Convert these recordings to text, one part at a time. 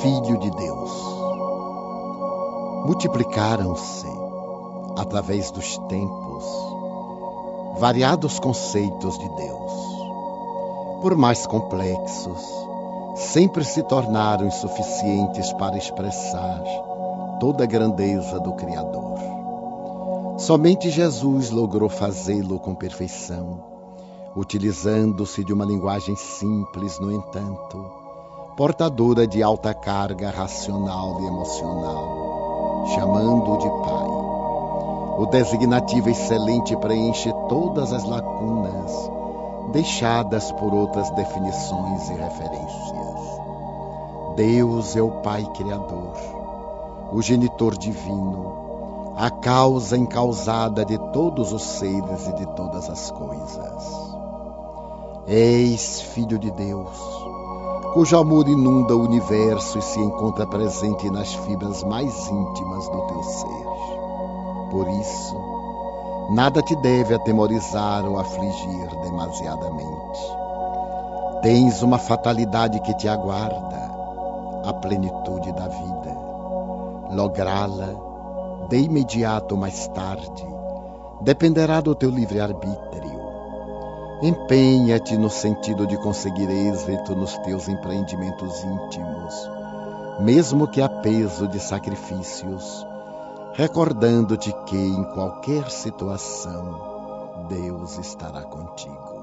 Filho de Deus. Multiplicaram-se, através dos tempos, variados conceitos de Deus. Por mais complexos, sempre se tornaram insuficientes para expressar toda a grandeza do Criador. Somente Jesus logrou fazê-lo com perfeição, utilizando-se de uma linguagem simples, no entanto, portadora de alta carga racional e emocional, chamando-o de Pai. O designativo excelente preenche todas as lacunas deixadas por outras definições e referências. Deus é o Pai Criador, o genitor divino, a causa encausada de todos os seres e de todas as coisas. Eis Filho de Deus, cujo amor inunda o universo e se encontra presente nas fibras mais íntimas do teu ser. Por isso, nada te deve atemorizar ou afligir demasiadamente. Tens uma fatalidade que te aguarda, a plenitude da vida. Lográ-la de imediato ou mais tarde dependerá do teu livre-arbítrio. Empenha-te no sentido de conseguir êxito nos teus empreendimentos íntimos, mesmo que a peso de sacrifícios recordando-te que em qualquer situação Deus estará contigo.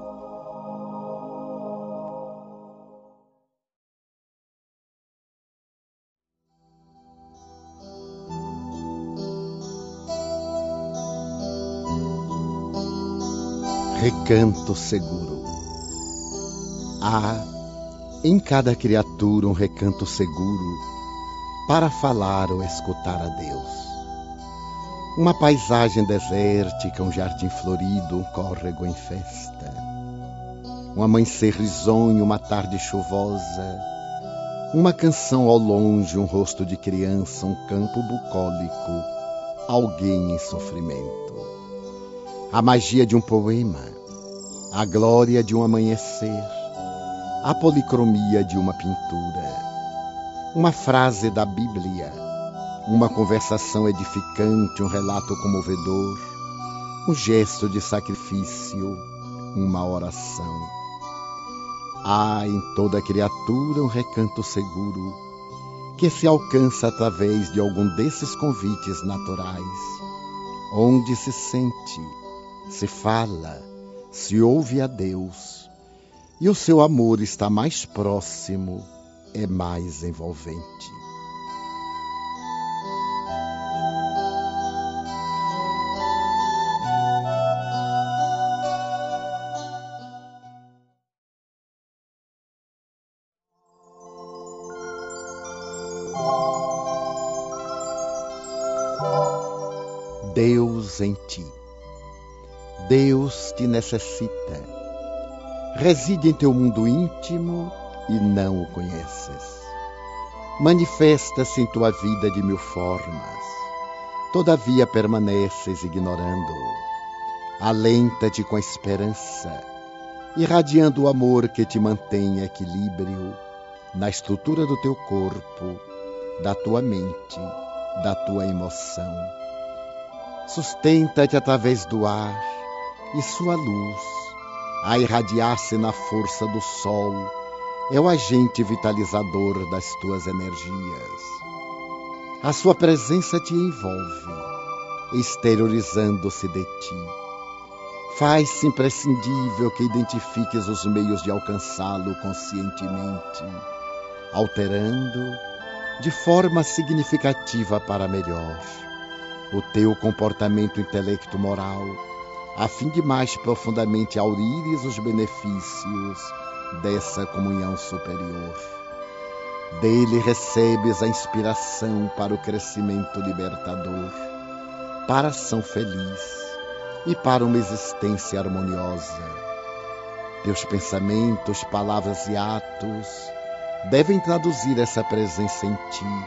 Recanto seguro. Há em cada criatura um recanto seguro para falar ou escutar a Deus uma paisagem desértica, um jardim florido, um córrego em festa. Um amanhecer risonho, uma tarde chuvosa. Uma canção ao longe, um rosto de criança, um campo bucólico, alguém em sofrimento. A magia de um poema, a glória de um amanhecer, a policromia de uma pintura, uma frase da Bíblia. Uma conversação edificante, um relato comovedor, um gesto de sacrifício, uma oração. Há em toda criatura um recanto seguro que se alcança através de algum desses convites naturais, onde se sente, se fala, se ouve a Deus e o seu amor está mais próximo, é mais envolvente. Deus te necessita. Reside em teu mundo íntimo e não o conheces. Manifesta-se em tua vida de mil formas, todavia permaneces ignorando-o. Alenta-te com a esperança, irradiando o amor que te mantém em equilíbrio na estrutura do teu corpo, da tua mente, da tua emoção sustenta-te através do ar e sua luz, a irradiar-se na força do sol, é o agente vitalizador das tuas energias. A sua presença te envolve, exteriorizando-se de ti. Faz-se imprescindível que identifiques os meios de alcançá-lo conscientemente, alterando de forma significativa para melhor o teu comportamento intelecto-moral, a fim de mais profundamente aurires os benefícios dessa comunhão superior. Dele recebes a inspiração para o crescimento libertador, para a ação feliz e para uma existência harmoniosa. Teus pensamentos, palavras e atos devem traduzir essa presença em ti,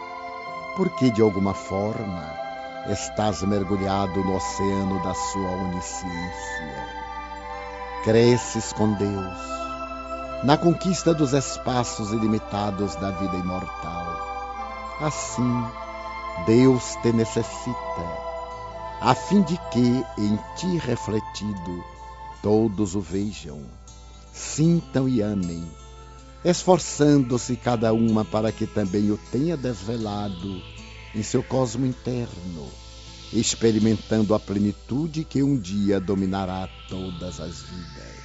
porque de alguma forma estás mergulhado no oceano da sua onisciência. Cresces com Deus, na conquista dos espaços ilimitados da vida imortal. Assim, Deus te necessita, a fim de que, em ti refletido, todos o vejam, sintam e amem, esforçando-se cada uma para que também o tenha desvelado em seu cosmo interno, experimentando a plenitude que um dia dominará todas as vidas.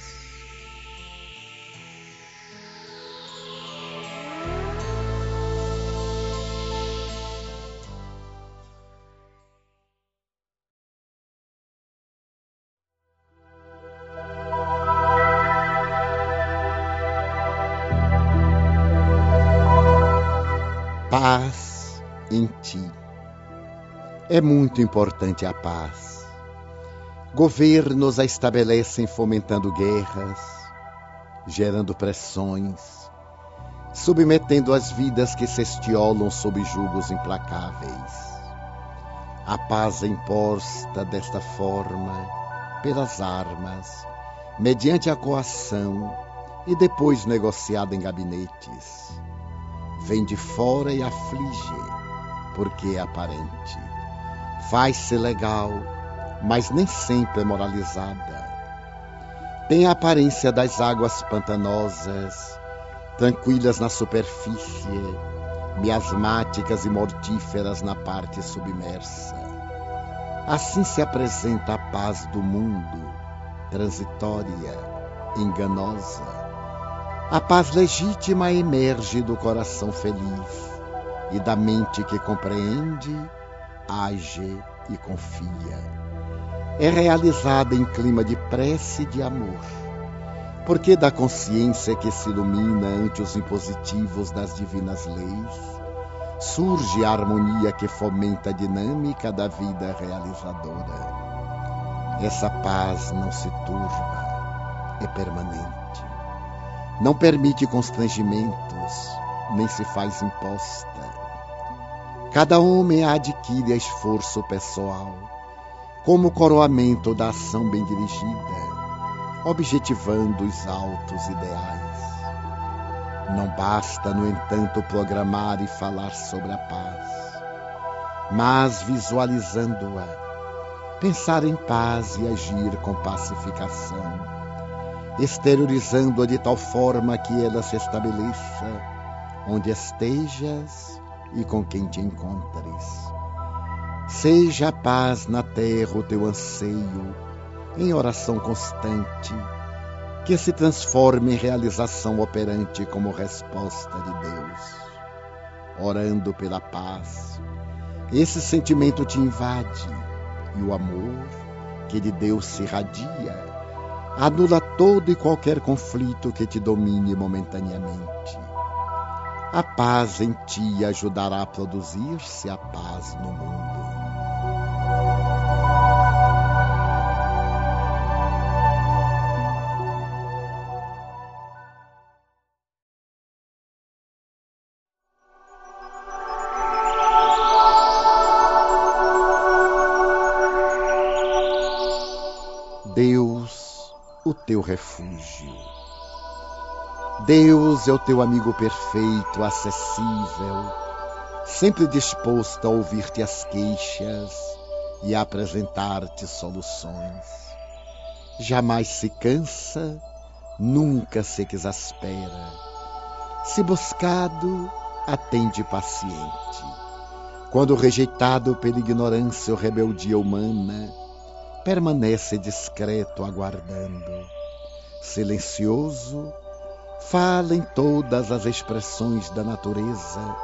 É muito importante a paz. Governos a estabelecem fomentando guerras, gerando pressões, submetendo as vidas que se estiolam sob julgos implacáveis. A paz é imposta desta forma, pelas armas, mediante a coação e depois negociada em gabinetes. Vem de fora e aflige, porque é aparente faz-se legal, mas nem sempre é moralizada. Tem a aparência das águas pantanosas, tranquilas na superfície, miasmáticas e mortíferas na parte submersa. Assim se apresenta a paz do mundo, transitória, enganosa. A paz legítima emerge do coração feliz e da mente que compreende age e confia. É realizada em clima de prece e de amor, porque da consciência que se ilumina ante os impositivos das divinas leis, surge a harmonia que fomenta a dinâmica da vida realizadora. Essa paz não se turba, é permanente. Não permite constrangimentos, nem se faz imposta Cada homem adquire esforço pessoal, como coroamento da ação bem dirigida, objetivando os altos ideais. Não basta, no entanto, programar e falar sobre a paz, mas visualizando-a, pensar em paz e agir com pacificação, exteriorizando-a de tal forma que ela se estabeleça onde estejas e com quem te encontres. Seja a paz na terra o teu anseio, em oração constante, que se transforme em realização operante como resposta de Deus. Orando pela paz, esse sentimento te invade e o amor que de Deus se irradia anula todo e qualquer conflito que te domine momentaneamente a paz em ti ajudará a produzir-se a paz no mundo. Deus, o teu refúgio. Deus é o teu amigo perfeito, acessível, sempre disposto a ouvir-te as queixas e a apresentar-te soluções. Jamais se cansa, nunca se exaspera. Se buscado, atende paciente. Quando rejeitado pela ignorância ou rebeldia humana, permanece discreto aguardando, silencioso fala em todas as expressões da natureza,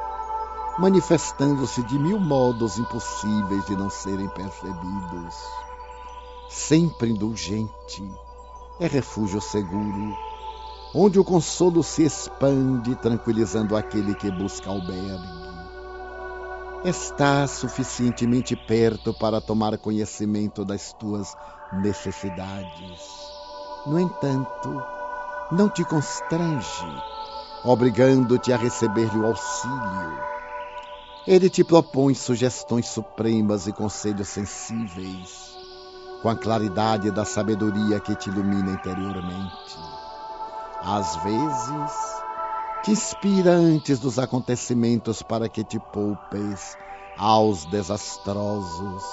manifestando-se de mil modos impossíveis de não serem percebidos. Sempre indulgente, é refúgio seguro, onde o consolo se expande, tranquilizando aquele que busca albergue. Está suficientemente perto para tomar conhecimento das tuas necessidades. No entanto, não te constrange, obrigando-te a receber-lhe o auxílio. Ele te propõe sugestões supremas e conselhos sensíveis, com a claridade da sabedoria que te ilumina interiormente. Às vezes, te inspira antes dos acontecimentos para que te poupes aos desastrosos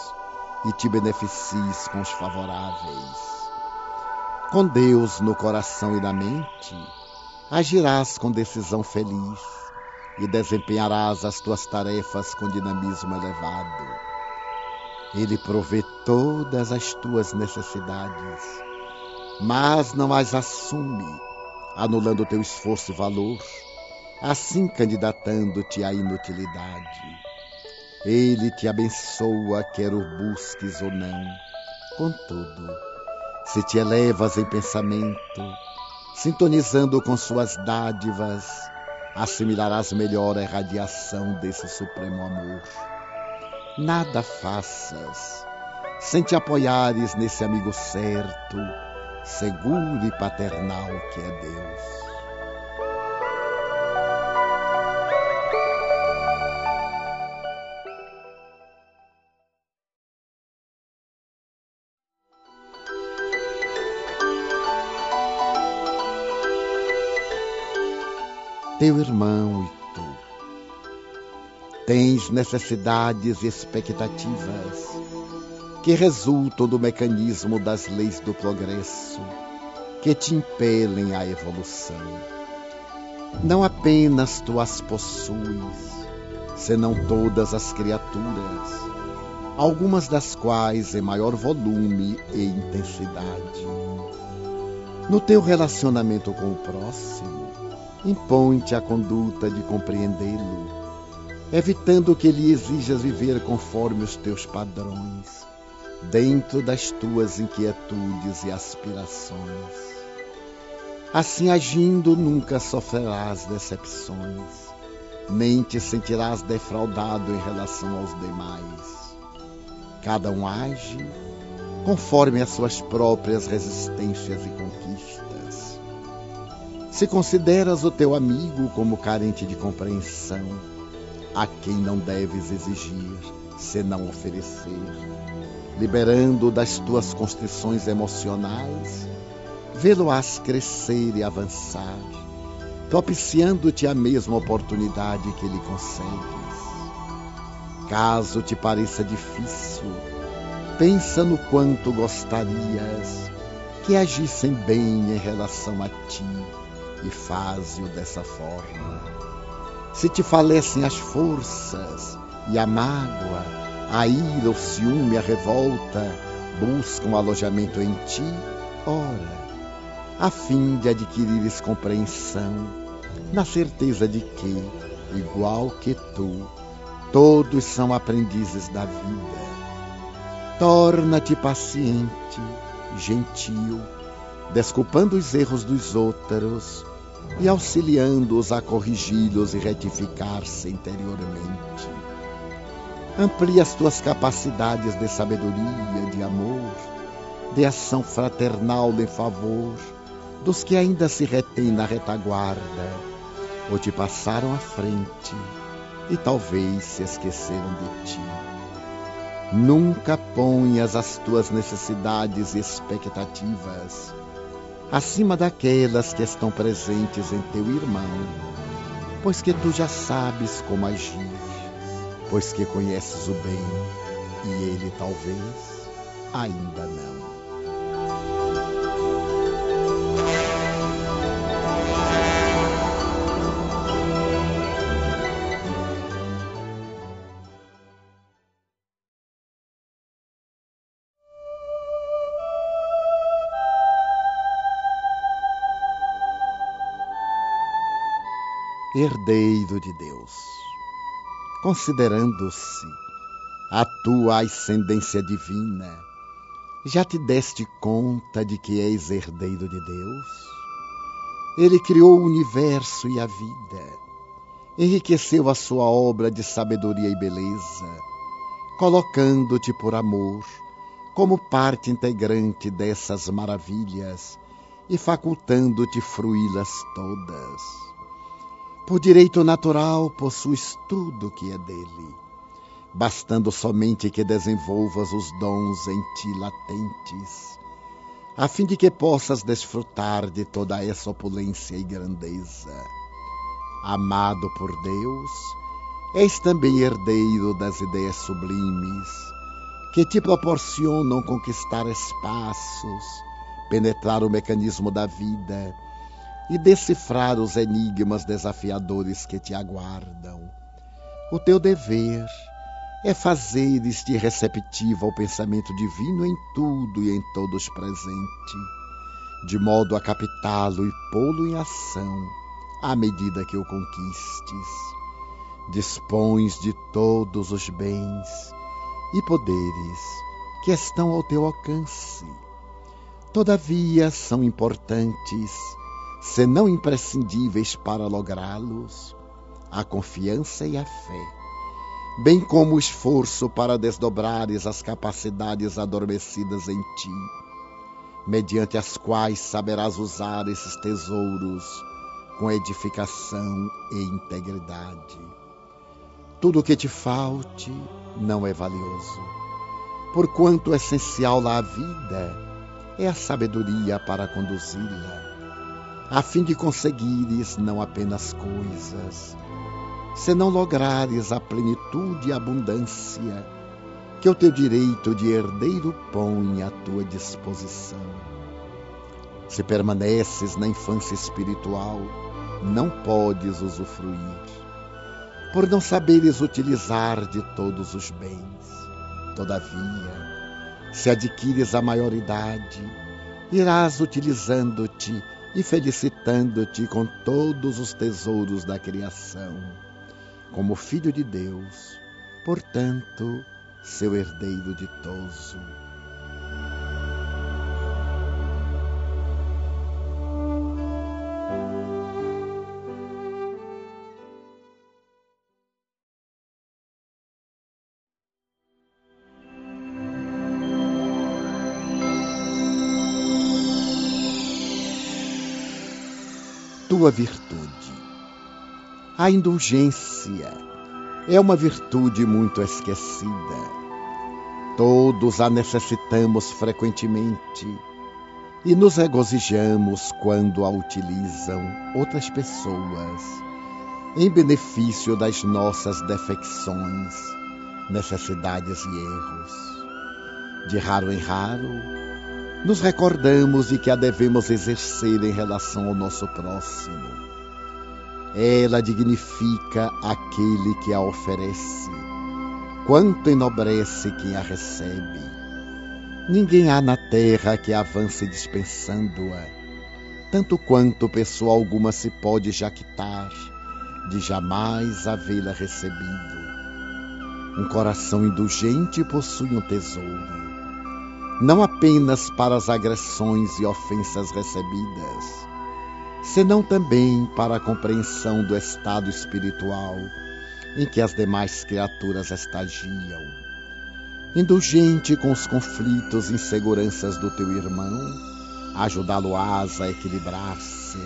e te beneficies com os favoráveis. Com Deus no coração e na mente, agirás com decisão feliz e desempenharás as tuas tarefas com dinamismo elevado. Ele provê todas as tuas necessidades, mas não as assume, anulando teu esforço e valor, assim candidatando-te à inutilidade. Ele te abençoa, quer o busques ou não. Contudo, se te elevas em pensamento, sintonizando com suas dádivas, assimilarás melhor a radiação desse supremo amor. Nada faças sem te apoiares nesse amigo certo, seguro e paternal que é Deus. Teu irmão e tu. Tens necessidades e expectativas que resultam do mecanismo das leis do progresso que te impelem à evolução. Não apenas tu as possuis, senão todas as criaturas, algumas das quais em maior volume e intensidade. No teu relacionamento com o próximo, impõe-te a conduta de compreendê-lo, evitando que lhe exijas viver conforme os teus padrões, dentro das tuas inquietudes e aspirações. Assim agindo, nunca sofrerás decepções, nem te sentirás defraudado em relação aos demais. Cada um age conforme as suas próprias resistências e conquistas se consideras o teu amigo como carente de compreensão, a quem não deves exigir, senão oferecer, liberando das tuas constrições emocionais, vê-lo-ás crescer e avançar, propiciando-te a mesma oportunidade que lhe consegues. Caso te pareça difícil, pensa no quanto gostarias que agissem bem em relação a ti e faze-o dessa forma. Se te falecem as forças e a mágoa, a ira, o ciúme, a revolta buscam alojamento em ti, ora, a fim de adquirires compreensão, na certeza de que, igual que tu, todos são aprendizes da vida. Torna-te paciente, gentil, desculpando os erros dos outros e auxiliando-os a corrigi-los e retificar-se interiormente. Amplia as tuas capacidades de sabedoria, de amor, de ação fraternal em favor dos que ainda se retêm na retaguarda ou te passaram à frente e talvez se esqueceram de ti. Nunca ponhas as tuas necessidades e expectativas acima daquelas que estão presentes em teu irmão, pois que tu já sabes como agir, pois que conheces o bem e ele talvez ainda não. Herdeiro de Deus. Considerando-se a tua ascendência divina, já te deste conta de que és herdeiro de Deus? Ele criou o universo e a vida, enriqueceu a sua obra de sabedoria e beleza, colocando-te por amor como parte integrante dessas maravilhas e facultando-te fruí-las todas. Por direito natural, possuis tudo que é dele, bastando somente que desenvolvas os dons em ti latentes, a fim de que possas desfrutar de toda essa opulência e grandeza. amado por Deus, és também herdeiro das ideias sublimes que te proporcionam conquistar espaços, penetrar o mecanismo da vida e decifrar os enigmas desafiadores que te aguardam. O teu dever é fazeres-te receptivo ao pensamento divino em tudo e em todos presente, de modo a captá-lo e pô-lo em ação à medida que o conquistes. Dispões de todos os bens e poderes que estão ao teu alcance. Todavia são importantes, se não imprescindíveis para lográ-los, a confiança e a fé, bem como o esforço para desdobrares as capacidades adormecidas em ti, mediante as quais saberás usar esses tesouros com edificação e integridade. Tudo o que te falte não é valioso, porquanto o essencial à vida é a sabedoria para conduzi-la, a fim de conseguires não apenas coisas, senão lograres a plenitude e abundância que o teu direito de herdeiro põe à tua disposição. Se permaneces na infância espiritual, não podes usufruir por não saberes utilizar de todos os bens. Todavia, se adquires a maioridade, irás utilizando-te e felicitando-te com todos os tesouros da criação, como filho de Deus, portanto, seu herdeiro ditoso. Tua virtude. A indulgência é uma virtude muito esquecida. Todos a necessitamos frequentemente e nos regozijamos quando a utilizam outras pessoas em benefício das nossas defecções, necessidades e erros. De raro em raro, nos recordamos de que a devemos exercer em relação ao nosso próximo. Ela dignifica aquele que a oferece, quanto enobrece quem a recebe. Ninguém há na terra que avance dispensando-a, tanto quanto pessoa alguma se pode jactar de jamais havê-la recebido. Um coração indulgente possui um tesouro não apenas para as agressões e ofensas recebidas, senão também para a compreensão do estado espiritual em que as demais criaturas estagiam. Indulgente com os conflitos e inseguranças do teu irmão, ajudá-lo-ás a equilibrar-se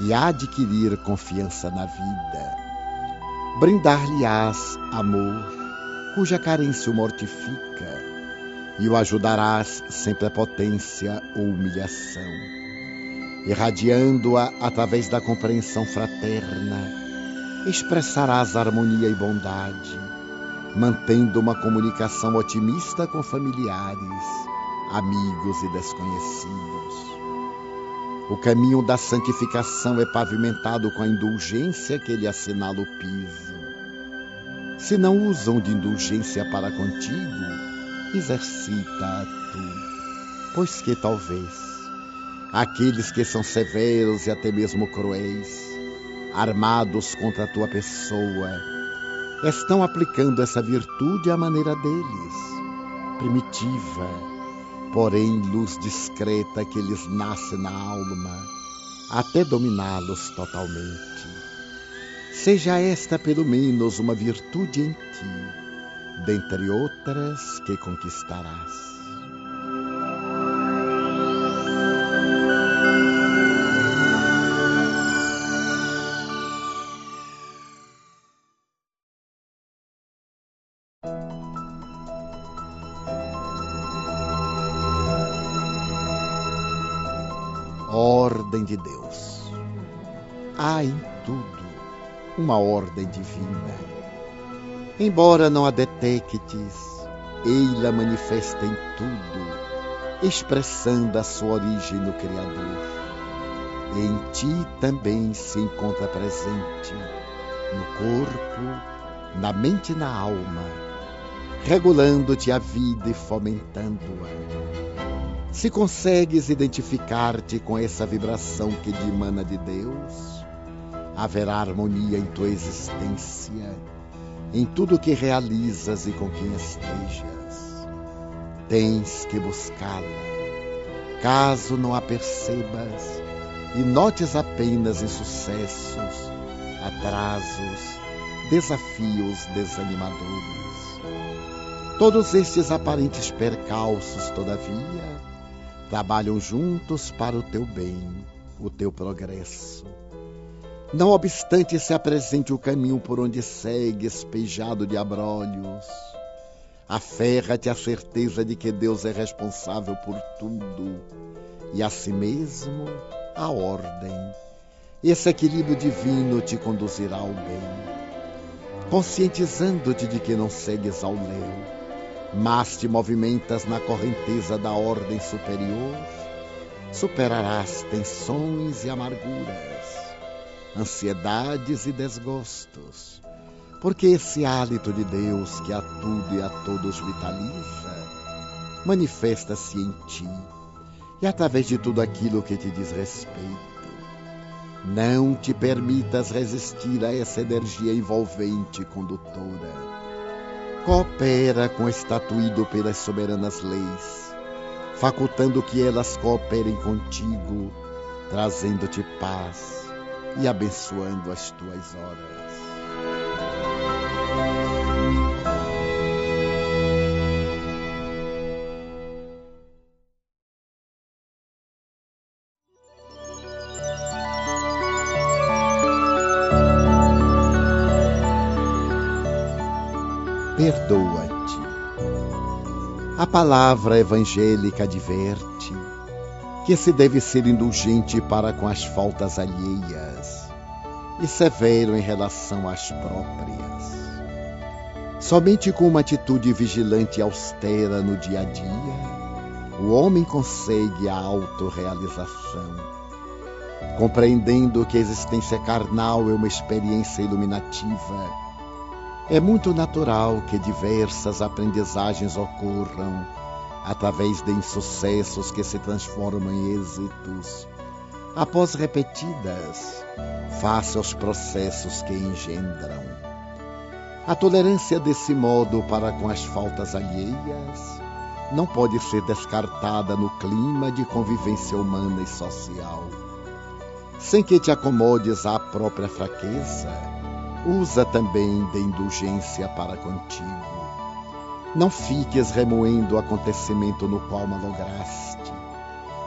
e a adquirir confiança na vida. Brindar-lhe-ás amor, cuja carência o mortifica e o ajudarás sem prepotência ou humilhação, irradiando-a através da compreensão fraterna, expressarás harmonia e bondade, mantendo uma comunicação otimista com familiares, amigos e desconhecidos. O caminho da santificação é pavimentado com a indulgência que lhe assinala o piso. Se não usam de indulgência para contigo, exercita tu, pois que talvez aqueles que são severos e até mesmo cruéis, armados contra a tua pessoa, estão aplicando essa virtude à maneira deles, primitiva, porém luz discreta que lhes nasce na alma, até dominá-los totalmente. Seja esta pelo menos uma virtude em ti dentre outras que conquistarás. Ordem de Deus. Há em tudo uma ordem divina. Embora não a detectes, ei-la manifesta em tudo, expressando a sua origem no Criador. Em ti também se encontra presente, no corpo, na mente e na alma, regulando-te a vida e fomentando-a. Se consegues identificar-te com essa vibração que dimana de Deus, haverá harmonia em tua existência, em tudo que realizas e com quem estejas. Tens que buscá-la. Caso não a percebas e notes apenas insucessos, atrasos, desafios desanimadores. Todos estes aparentes percalços, todavia, trabalham juntos para o teu bem, o teu progresso. Não obstante se apresente o caminho por onde segue espejado de abrolhos, aferra-te à certeza de que Deus é responsável por tudo e a si mesmo a ordem. Esse equilíbrio divino te conduzirá ao bem, conscientizando-te de que não segues ao léu mas te movimentas na correnteza da ordem superior, superarás tensões e amarguras, ansiedades e desgostos, porque esse hálito de Deus que a tudo e a todos vitaliza, manifesta-se em ti e através de tudo aquilo que te diz respeito. Não te permitas resistir a essa energia envolvente condutora coopera com estatuído pelas soberanas leis, facultando que elas cooperem contigo, trazendo-te paz e abençoando as tuas horas. perdoa-te. A palavra evangélica adverte que se deve ser indulgente para com as faltas alheias e severo em relação às próprias. Somente com uma atitude vigilante e austera no dia a dia, o homem consegue a autorrealização. Compreendendo que a existência carnal é uma experiência iluminativa é muito natural que diversas aprendizagens ocorram através de insucessos que se transformam em êxitos, após repetidas, face aos processos que engendram. A tolerância desse modo para com as faltas alheias não pode ser descartada no clima de convivência humana e social. Sem que te acomodes à própria fraqueza, usa também de indulgência para contigo. Não fiques remoendo o acontecimento no qual malograste,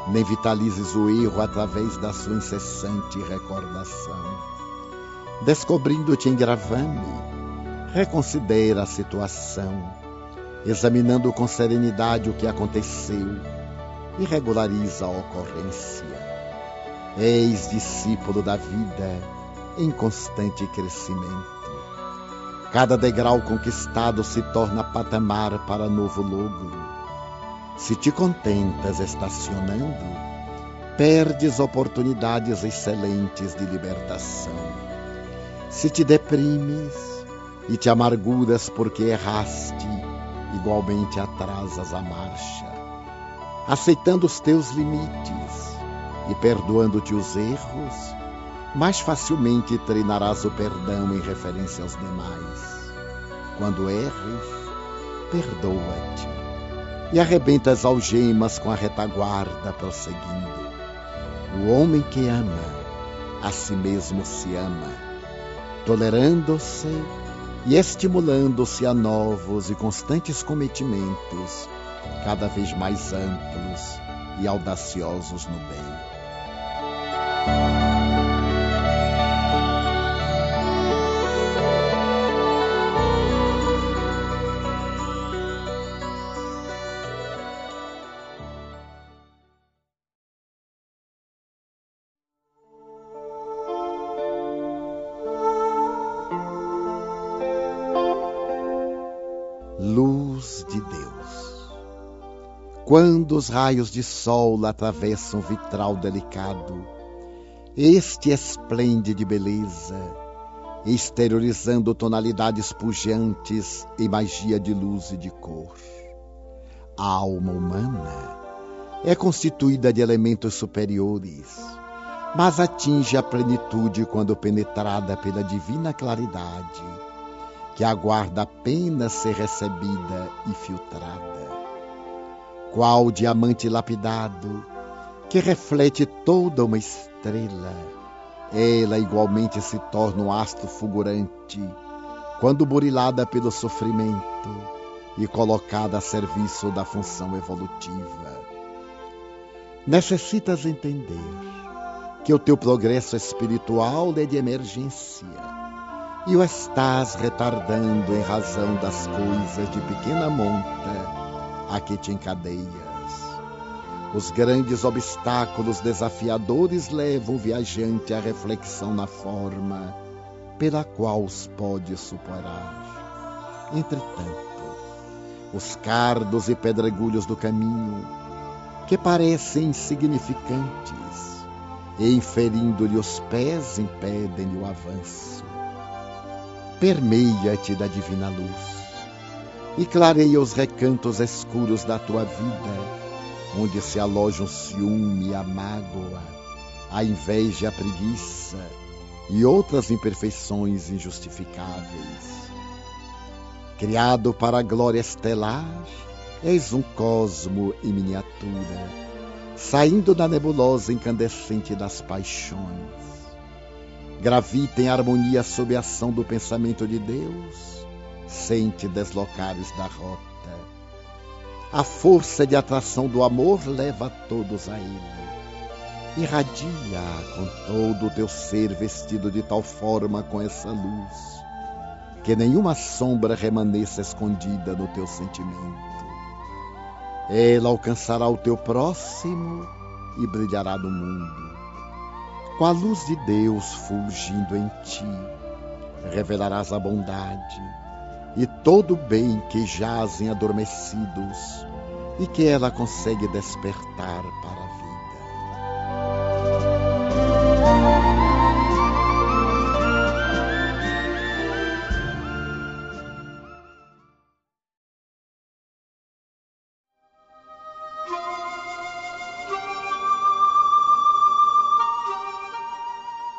nem vitalizes o erro através da sua incessante recordação. Descobrindo-te em gravame, reconsidera a situação, examinando com serenidade o que aconteceu e regulariza a ocorrência. Eis discípulo da vida em constante crescimento. Cada degrau conquistado se torna patamar para novo logro. Se te contentas estacionando, perdes oportunidades excelentes de libertação. Se te deprimes e te amarguras porque erraste, igualmente atrasas a marcha. Aceitando os teus limites e perdoando-te os erros, mais facilmente treinarás o perdão em referência aos demais. Quando erres, perdoa-te e arrebenta as algemas com a retaguarda prosseguindo. O homem que ama, a si mesmo se ama, tolerando-se e estimulando-se a novos e constantes cometimentos, cada vez mais amplos e audaciosos no bem. Quando os raios de sol atravessam o vitral delicado, este esplende de beleza, exteriorizando tonalidades pujantes e magia de luz e de cor. A alma humana é constituída de elementos superiores, mas atinge a plenitude quando penetrada pela divina claridade, que aguarda apenas ser recebida e filtrada. Qual diamante lapidado que reflete toda uma estrela, ela igualmente se torna um astro fulgurante quando burilada pelo sofrimento e colocada a serviço da função evolutiva. Necessitas entender que o teu progresso espiritual é de emergência e o estás retardando em razão das coisas de pequena monta a que te encadeias. Os grandes obstáculos desafiadores levam o viajante à reflexão na forma pela qual os pode superar. Entretanto, os cardos e pedregulhos do caminho, que parecem insignificantes, inferindo-lhe os pés impedem-lhe o avanço. Permeia-te da divina luz e clareia os recantos escuros da tua vida, onde se alojam o ciúme a mágoa, a inveja a preguiça e outras imperfeições injustificáveis. Criado para a glória estelar, és um cosmo em miniatura saindo da nebulosa incandescente das paixões. Gravita em harmonia sob a ação do pensamento de Deus, sem te deslocares da rota. A força de atração do amor leva todos a ele. Irradia com todo o teu ser vestido de tal forma com essa luz, que nenhuma sombra remaneça escondida no teu sentimento ela alcançará o teu próximo e brilhará no mundo. Com a luz de Deus fulgindo em ti, revelarás a bondade e todo o bem que jazem adormecidos e que ela consegue despertar para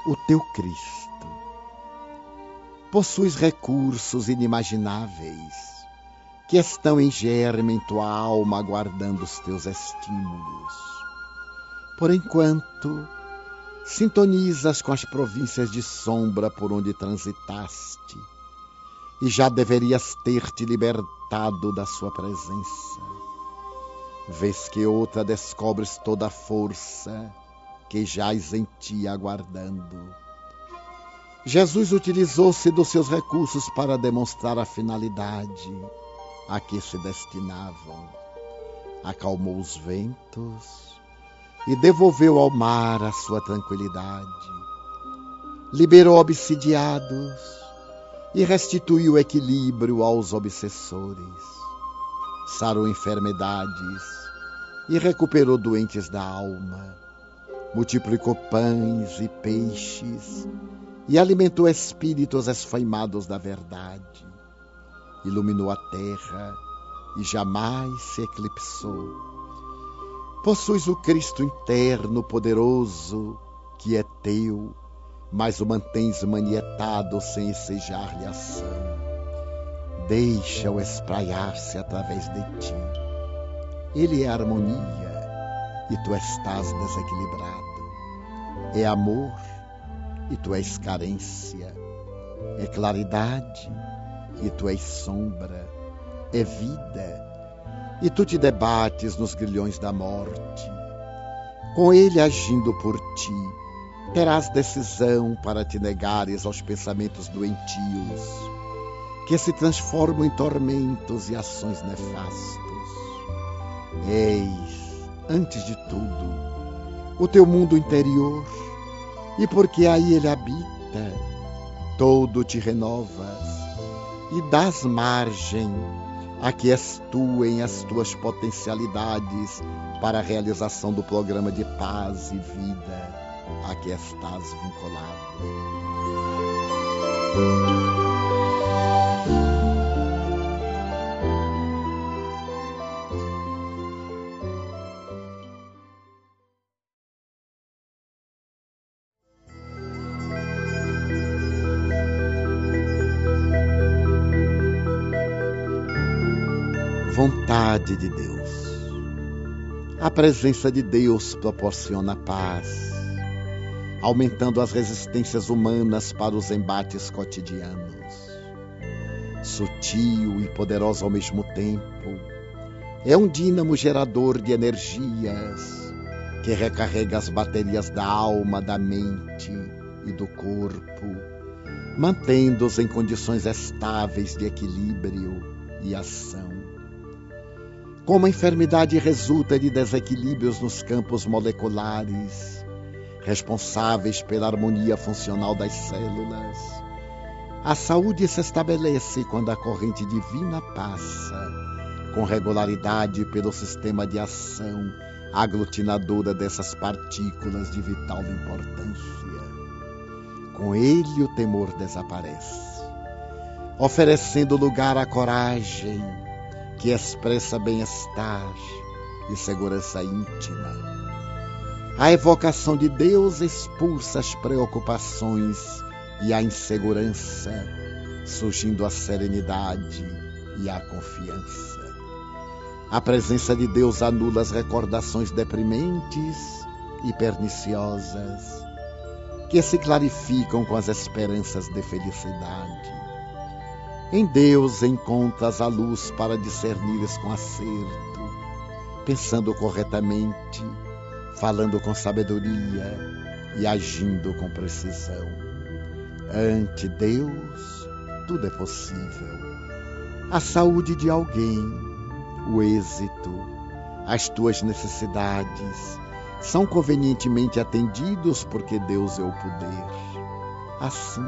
o teu Cristo. Possuis recursos inimagináveis que estão em germe em tua alma aguardando os teus estímulos. Por enquanto, sintonizas com as províncias de sombra por onde transitaste e já deverias ter te libertado da sua presença. Vês que outra descobres toda a força que jaz em ti aguardando. Jesus utilizou-se dos seus recursos para demonstrar a finalidade a que se destinavam. Acalmou os ventos e devolveu ao mar a sua tranquilidade. Liberou obsidiados e restituiu equilíbrio aos obsessores. Sarou enfermidades e recuperou doentes da alma multiplicou pães e peixes e alimentou espíritos esfaimados da verdade. Iluminou a terra e jamais se eclipsou. Possuis o Cristo interno poderoso que é teu, mas o mantens manietado sem ensejar-lhe ação. Deixa-o espraiar-se através de ti. Ele é harmonia e tu estás desequilibrado. É amor e tu és carência. É claridade e tu és sombra. É vida e tu te debates nos grilhões da morte. Com ele agindo por ti, terás decisão para te negares aos pensamentos doentios, que se transformam em tormentos e ações nefastos. Eis antes de tudo, o teu mundo interior, e porque aí ele habita, todo te renovas e dás margem Aqui és tu em as tuas potencialidades para a realização do programa de paz e vida a que estás vinculado. Vontade de Deus. A presença de Deus proporciona paz, aumentando as resistências humanas para os embates cotidianos. Sutil e poderoso ao mesmo tempo, é um dínamo gerador de energias que recarrega as baterias da alma, da mente e do corpo, mantendo-os em condições estáveis de equilíbrio e ação. Como a enfermidade resulta de desequilíbrios nos campos moleculares, responsáveis pela harmonia funcional das células, a saúde se estabelece quando a corrente divina passa com regularidade pelo sistema de ação aglutinadora dessas partículas de vital importância. Com ele, o temor desaparece, oferecendo lugar à coragem que expressa bem-estar e segurança íntima. A evocação de Deus expulsa as preocupações e a insegurança, surgindo a serenidade e a confiança. A presença de Deus anula as recordações deprimentes e perniciosas, que se clarificam com as esperanças de felicidade. Em Deus encontras a luz para discernires com acerto, pensando corretamente, falando com sabedoria e agindo com precisão. Ante Deus, tudo é possível. A saúde de alguém, o êxito, as tuas necessidades são convenientemente atendidos porque Deus é o poder. Assim,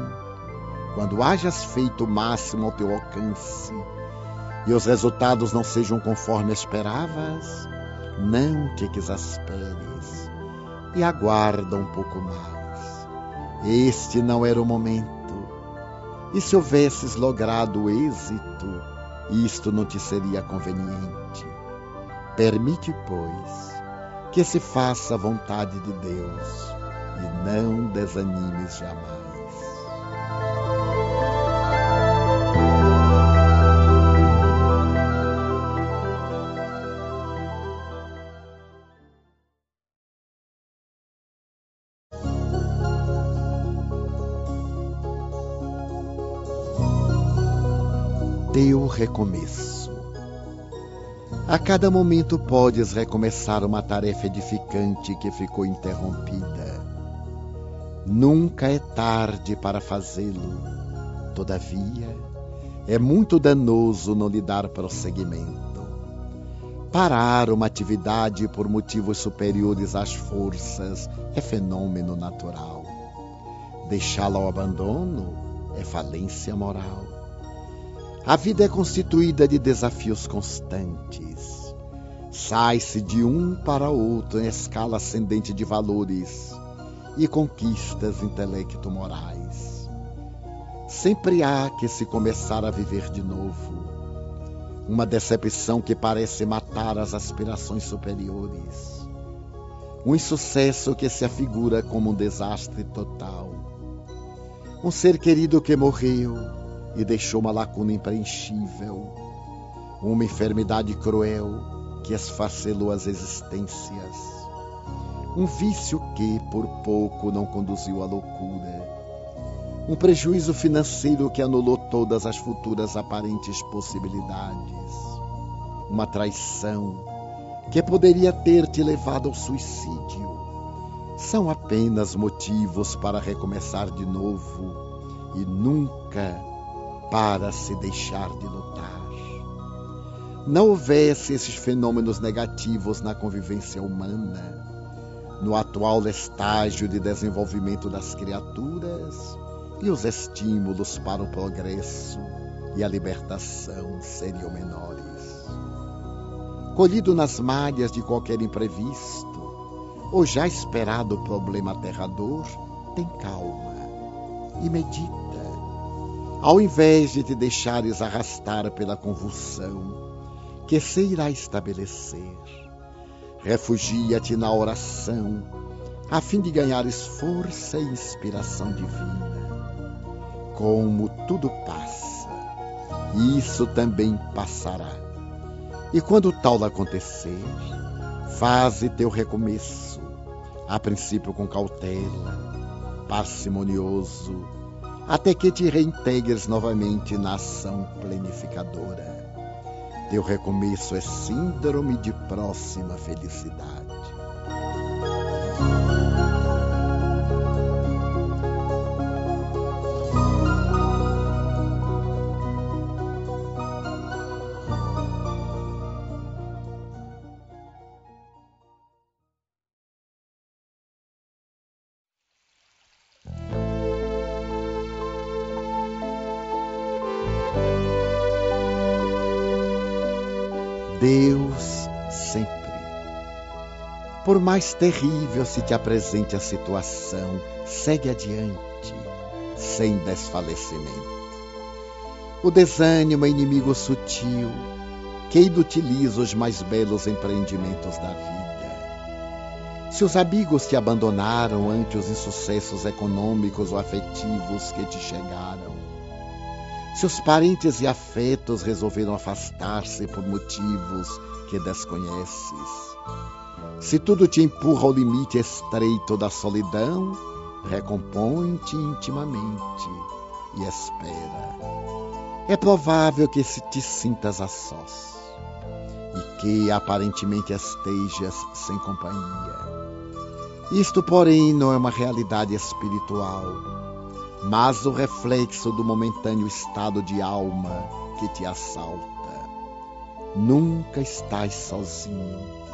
quando hajas feito o máximo ao teu alcance e os resultados não sejam conforme esperavas, não te exasperes e aguarda um pouco mais. Este não era o momento. E se houvesses logrado o êxito, isto não te seria conveniente. Permite, pois, que se faça a vontade de Deus e não desanimes jamais. Recomeço. A cada momento podes recomeçar uma tarefa edificante que ficou interrompida. Nunca é tarde para fazê-lo. Todavia, é muito danoso não lhe dar prosseguimento. Parar uma atividade por motivos superiores às forças é fenômeno natural. Deixá-la ao abandono é falência moral. A vida é constituída de desafios constantes. Sai-se de um para outro em escala ascendente de valores e conquistas intelecto-morais. Sempre há que se começar a viver de novo. Uma decepção que parece matar as aspirações superiores. Um insucesso que se afigura como um desastre total. Um ser querido que morreu e deixou uma lacuna impreenchível, uma enfermidade cruel que esfacelou as existências, um vício que, por pouco, não conduziu à loucura, um prejuízo financeiro que anulou todas as futuras aparentes possibilidades, uma traição que poderia ter te levado ao suicídio. São apenas motivos para recomeçar de novo e nunca para se deixar de lutar. Não houvesse esses fenômenos negativos na convivência humana, no atual estágio de desenvolvimento das criaturas e os estímulos para o progresso e a libertação seriam menores. Colhido nas malhas de qualquer imprevisto, ou já esperado problema aterrador, tem calma e medita. Ao invés de te deixares arrastar pela convulsão que se irá estabelecer, refugia-te na oração a fim de ganhares força e inspiração divina. Como tudo passa, isso também passará. E quando tal acontecer, faze teu recomeço, a princípio com cautela, parcimonioso, até que te reintegres novamente na ação planificadora. Teu recomeço é síndrome de próxima felicidade. Por mais terrível se te apresente a situação, segue adiante, sem desfalecimento. O desânimo é inimigo sutil que inutiliza os mais belos empreendimentos da vida. Se os amigos te abandonaram ante os insucessos econômicos ou afetivos que te chegaram, seus parentes e afetos resolveram afastar-se por motivos que desconheces. Se tudo te empurra ao limite estreito da solidão, recompõe-te intimamente e espera. É provável que se te sintas a sós e que aparentemente estejas sem companhia. Isto, porém, não é uma realidade espiritual mas o reflexo do momentâneo estado de alma que te assalta. Nunca estás sozinho.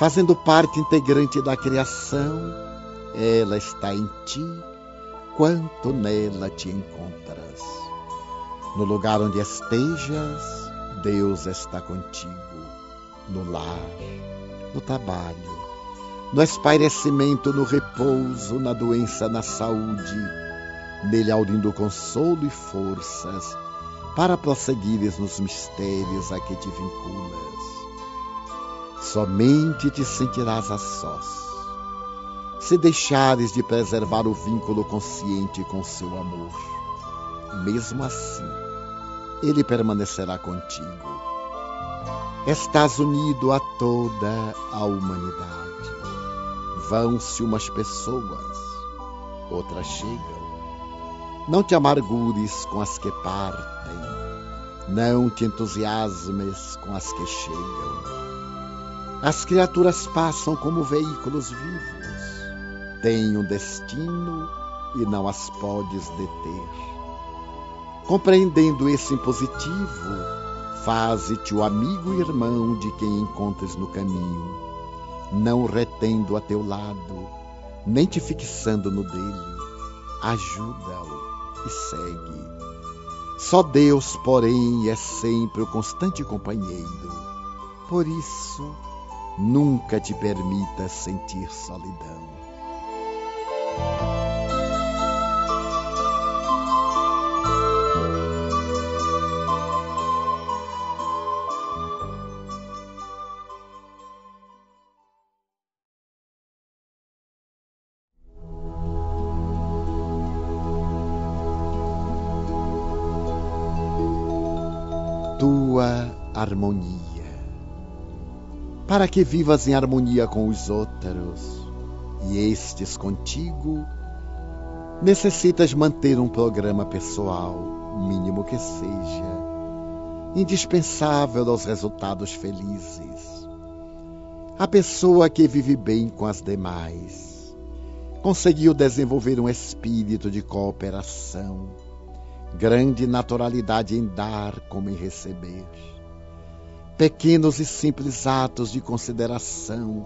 Fazendo parte integrante da criação, ela está em ti, quanto nela te encontras. No lugar onde estejas, Deus está contigo. No lar, no trabalho, no espairecimento, no repouso, na doença, na saúde nele audindo consolo e forças para prosseguires nos mistérios a que te vinculas. Somente te sentirás a sós, se deixares de preservar o vínculo consciente com seu amor. Mesmo assim, ele permanecerá contigo. Estás unido a toda a humanidade. Vão-se umas pessoas, outras chegam não te amargures com as que partem, não te entusiasmes com as que chegam. As criaturas passam como veículos vivos, têm um destino e não as podes deter. Compreendendo esse impositivo, faze-te o amigo e irmão de quem encontres no caminho, não retendo a teu lado, nem te fixando no dele. Ajuda-o e segue. Só Deus, porém, é sempre o constante companheiro. Por isso, nunca te permita sentir solidão. tua harmonia. Para que vivas em harmonia com os outros e estes contigo, necessitas manter um programa pessoal, mínimo que seja, indispensável aos resultados felizes. A pessoa que vive bem com as demais conseguiu desenvolver um espírito de cooperação grande naturalidade em dar como em receber. Pequenos e simples atos de consideração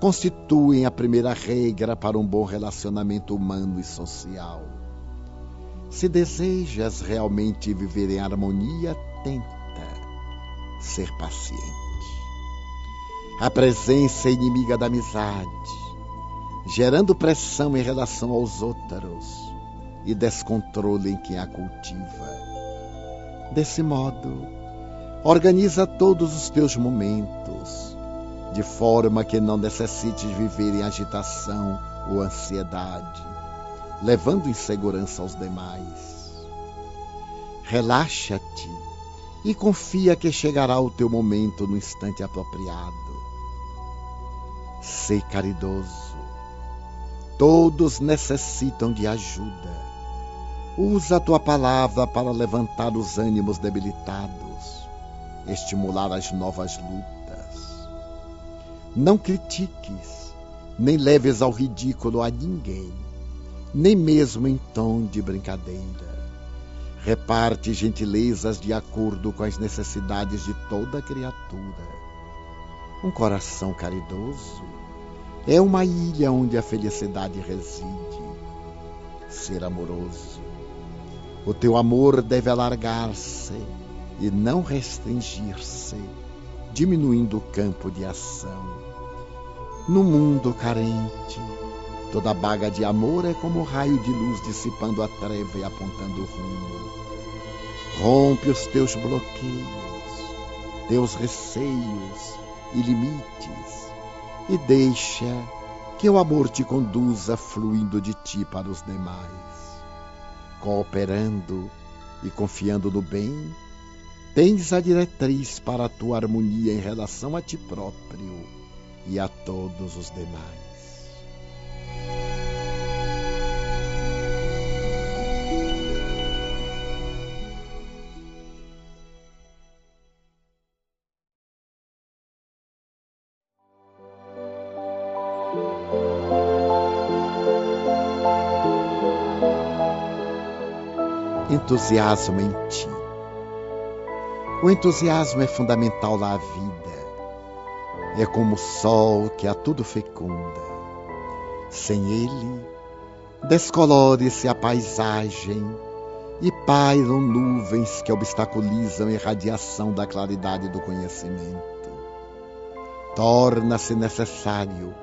constituem a primeira regra para um bom relacionamento humano e social. Se desejas realmente viver em harmonia, tenta ser paciente. A presença inimiga da amizade, gerando pressão em relação aos outros e descontrole em quem a cultiva. Desse modo, organiza todos os teus momentos, de forma que não necessites viver em agitação ou ansiedade, levando insegurança aos demais. Relaxa-te e confia que chegará o teu momento no instante apropriado. Sê caridoso. Todos necessitam de ajuda. Usa a tua palavra para levantar os ânimos debilitados, estimular as novas lutas. Não critiques, nem leves ao ridículo a ninguém, nem mesmo em tom de brincadeira reparte gentilezas de acordo com as necessidades de toda criatura. Um coração caridoso é uma ilha onde a felicidade reside. Ser amoroso. O teu amor deve alargar-se e não restringir-se, diminuindo o campo de ação. No mundo carente, toda baga de amor é como um raio de luz dissipando a treva e apontando o rumo. Rompe os teus bloqueios, teus receios e limites e deixa que o amor te conduza fluindo de ti para os demais. Cooperando e confiando no bem, tens a diretriz para a tua harmonia em relação a ti próprio e a todos os demais. entusiasmo em ti. O entusiasmo é fundamental na vida. É como o sol que a tudo fecunda. Sem ele, descolore-se a paisagem e pairam nuvens que obstaculizam a irradiação da claridade do conhecimento. Torna-se necessário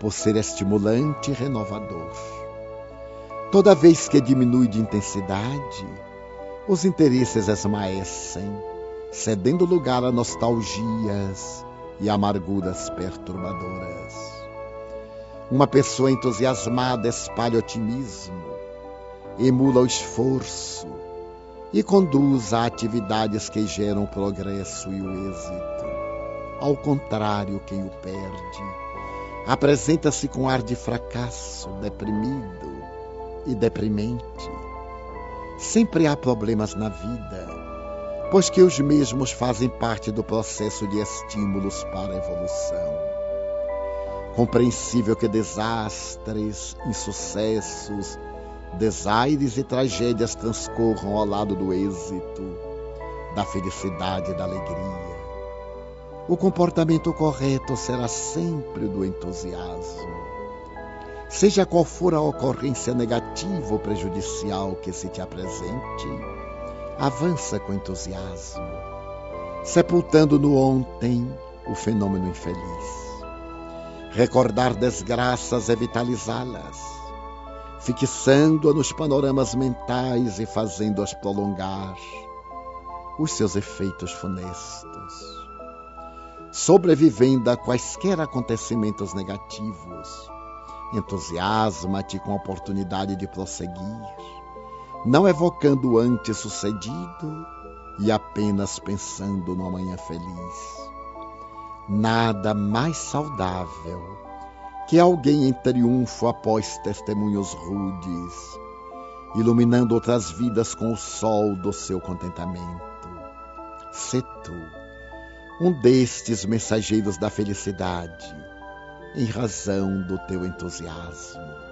por ser estimulante e renovador. Toda vez que diminui de intensidade, os interesses esmaecem, cedendo lugar a nostalgias e amarguras perturbadoras. Uma pessoa entusiasmada espalha otimismo, emula o esforço e conduz a atividades que geram o progresso e o êxito. Ao contrário, quem o perde apresenta-se com ar de fracasso, deprimido e deprimente. Sempre há problemas na vida, pois que os mesmos fazem parte do processo de estímulos para a evolução. Compreensível que desastres, insucessos, desaires e tragédias transcorram ao lado do êxito, da felicidade e da alegria. O comportamento correto será sempre do entusiasmo Seja qual for a ocorrência negativa ou prejudicial que se te apresente, avança com entusiasmo, sepultando no ontem o fenômeno infeliz. Recordar desgraças é vitalizá-las, fixando-a nos panoramas mentais e fazendo-as prolongar os seus efeitos funestos. Sobrevivendo a quaisquer acontecimentos negativos, Entusiasma-te com a oportunidade de prosseguir, não evocando o antes sucedido e apenas pensando no amanhã feliz. Nada mais saudável que alguém em triunfo após testemunhos rudes, iluminando outras vidas com o sol do seu contentamento. Se tu, um destes mensageiros da felicidade, em razão do teu entusiasmo.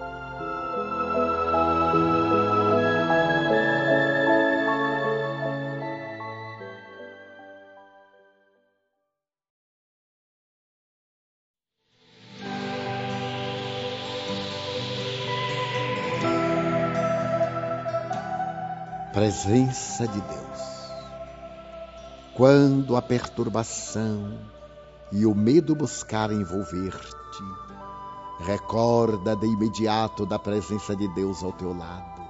Presença de Deus. Quando a perturbação e o medo buscar envolver-te, recorda de imediato da presença de Deus ao teu lado.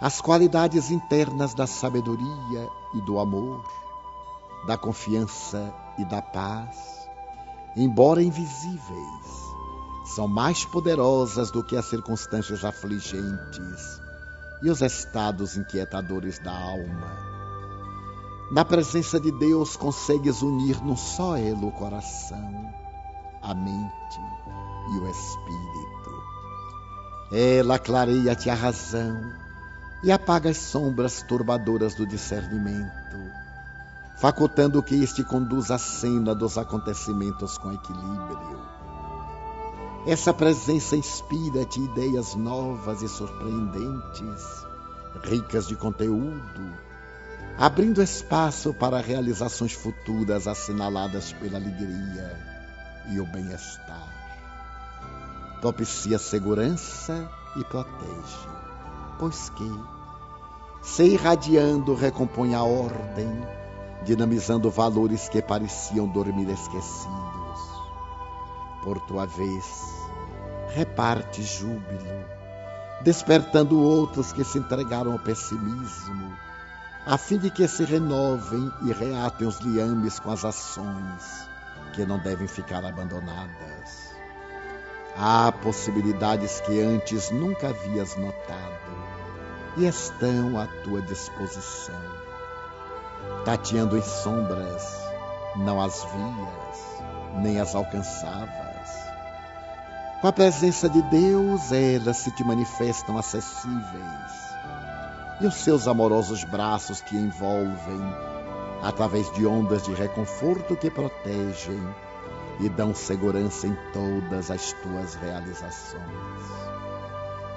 As qualidades internas da sabedoria e do amor, da confiança e da paz, embora invisíveis, são mais poderosas do que as circunstâncias afligentes e os estados inquietadores da alma. Na presença de Deus consegues unir num só elo o coração, a mente e o espírito. Ela clareia-te a razão e apaga as sombras turbadoras do discernimento, facultando que este conduza a cena dos acontecimentos com equilíbrio essa presença inspira-te ideias novas e surpreendentes, ricas de conteúdo, abrindo espaço para realizações futuras assinaladas pela alegria e o bem-estar. Propicia segurança e protege, pois que, se irradiando, recompõe a ordem, dinamizando valores que pareciam dormir esquecidos por tua vez, reparte júbilo, despertando outros que se entregaram ao pessimismo, a fim de que se renovem e reatem os liames com as ações que não devem ficar abandonadas. Há possibilidades que antes nunca havias notado e estão à tua disposição. Tateando em sombras, não as vias, nem as alcançavas com a presença de Deus, elas se te manifestam acessíveis. E os seus amorosos braços te envolvem através de ondas de reconforto que protegem e dão segurança em todas as tuas realizações.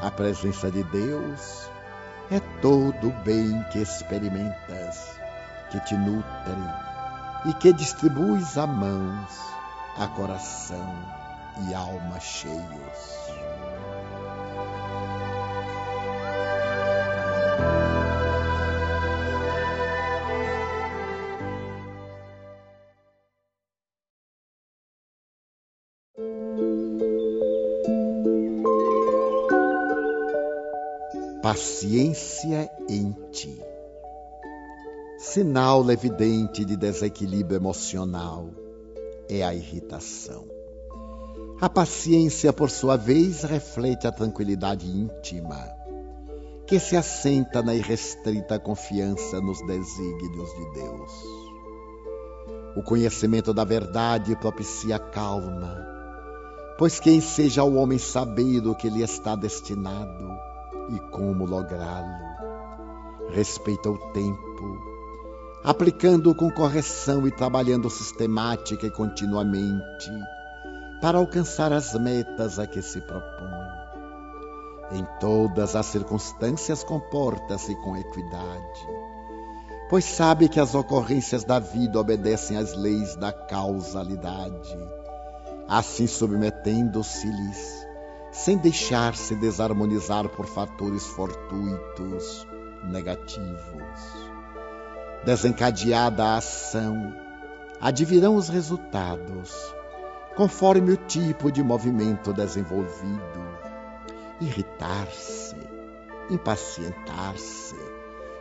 A presença de Deus é todo o bem que experimentas, que te nutre e que distribuis a mãos, a coração e alma cheios. Paciência em ti. Sinal evidente de desequilíbrio emocional é a irritação. A paciência, por sua vez, reflete a tranquilidade íntima, que se assenta na irrestrita confiança nos desígnios de Deus. O conhecimento da verdade propicia calma, pois quem seja o homem saber o que lhe está destinado e como lográ-lo. Respeita o tempo, aplicando-o com correção e trabalhando sistemática e continuamente para alcançar as metas a que se propõe. Em todas as circunstâncias, comporta-se com equidade, pois sabe que as ocorrências da vida obedecem às leis da causalidade, assim submetendo-se-lhes, sem deixar-se desarmonizar por fatores fortuitos, negativos. Desencadeada a ação, advirão os resultados conforme o tipo de movimento desenvolvido. Irritar-se, impacientar-se,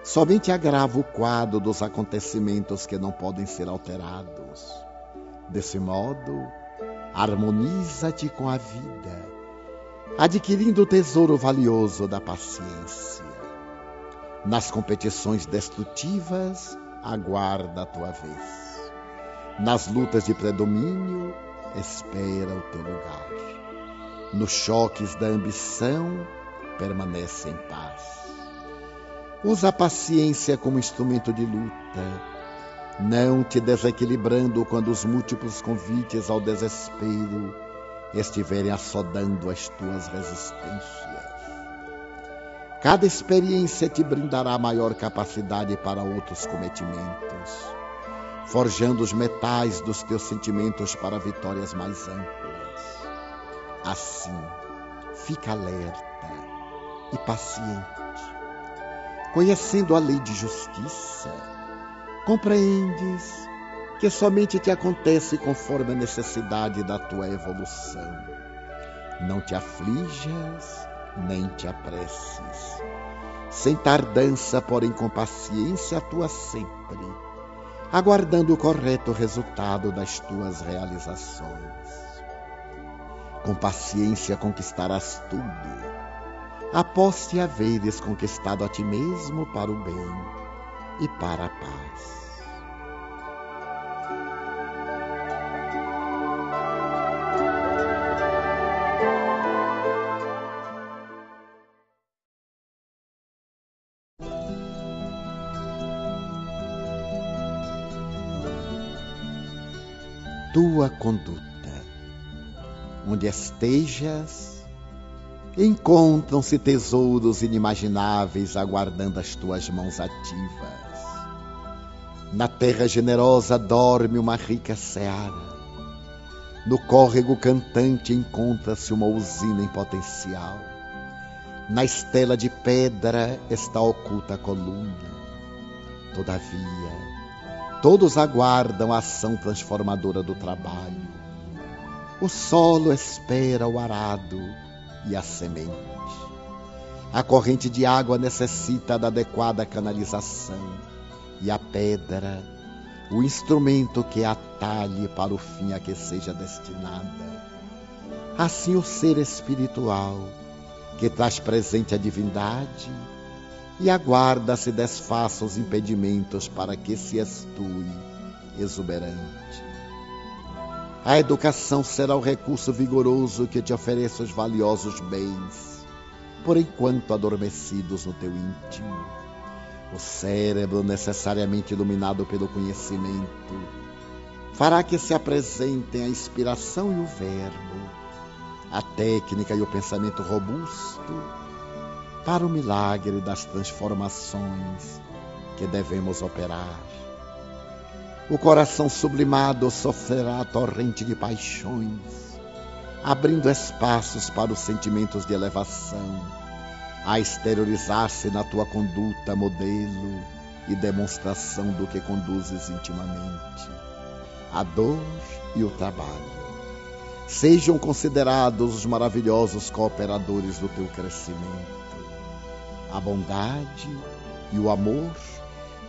somente agrava o quadro dos acontecimentos que não podem ser alterados. Desse modo, harmoniza-te com a vida, adquirindo o tesouro valioso da paciência. Nas competições destrutivas, aguarda a tua vez. Nas lutas de predomínio, espera o teu lugar. Nos choques da ambição, permanece em paz. Usa a paciência como instrumento de luta, não te desequilibrando quando os múltiplos convites ao desespero estiverem assodando as tuas resistências. Cada experiência te brindará maior capacidade para outros cometimentos forjando os metais dos teus sentimentos para vitórias mais amplas. Assim, fica alerta e paciente. conhecendo a lei de justiça, compreendes que somente te acontece conforme a necessidade da tua evolução. Não te aflijas, nem te apresses. Sem tardança, porém com paciência, atua sempre, aguardando o correto resultado das tuas realizações. Com paciência conquistarás tudo, após te haveres conquistado a ti mesmo para o bem e para a paz. Tua conduta. Onde estejas, encontram-se tesouros inimagináveis aguardando as tuas mãos ativas. Na terra generosa dorme uma rica seara. No córrego cantante encontra-se uma usina em potencial. Na estela de pedra está oculta a coluna. Todavia, Todos aguardam a ação transformadora do trabalho. O solo espera o arado e a semente. A corrente de água necessita da adequada canalização e a pedra, o instrumento que atalhe para o fim a que seja destinada. Assim, o ser espiritual, que traz presente a divindade, e aguarda se desfaça os impedimentos para que se estue exuberante. A educação será o recurso vigoroso que te ofereça os valiosos bens, por enquanto adormecidos no teu íntimo. O cérebro, necessariamente iluminado pelo conhecimento, fará que se apresentem a inspiração e o verbo, a técnica e o pensamento robusto para o milagre das transformações que devemos operar. O coração sublimado sofrerá a torrente de paixões, abrindo espaços para os sentimentos de elevação, a exteriorizar-se na tua conduta modelo e demonstração do que conduzes intimamente. A dor e o trabalho sejam considerados os maravilhosos cooperadores do teu crescimento a bondade e o amor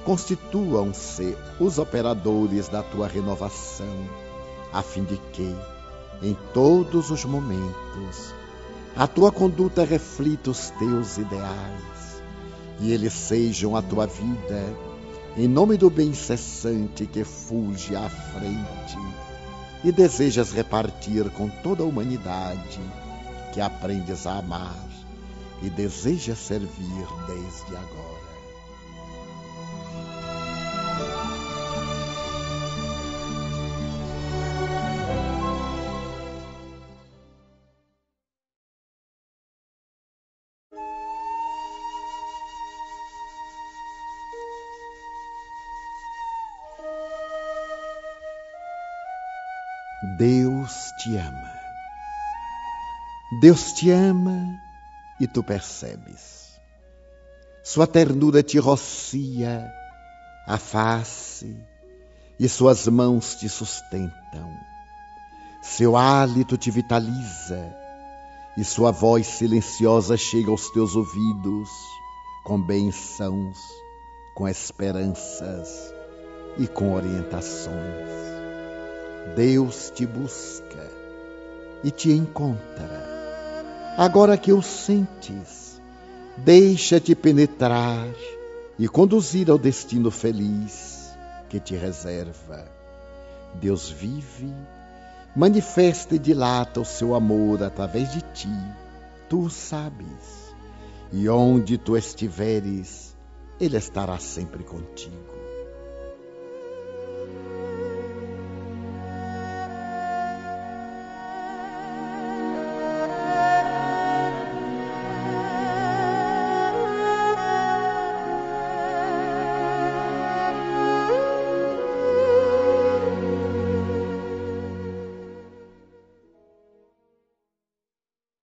constituam-se os operadores da tua renovação, a fim de que, em todos os momentos, a tua conduta reflita os teus ideais e eles sejam a tua vida, em nome do bem incessante que fulge à frente e desejas repartir com toda a humanidade que aprendes a amar e deseja servir desde agora. Deus te ama. Deus te ama e tu percebes. Sua ternura te rocia a face e suas mãos te sustentam. Seu hálito te vitaliza e sua voz silenciosa chega aos teus ouvidos com bençãos, com esperanças e com orientações. Deus te busca e te encontra Agora que o sentes, deixa-te penetrar e conduzir ao destino feliz que te reserva. Deus vive, manifesta e dilata o seu amor através de ti, tu o sabes, e onde tu estiveres, Ele estará sempre contigo.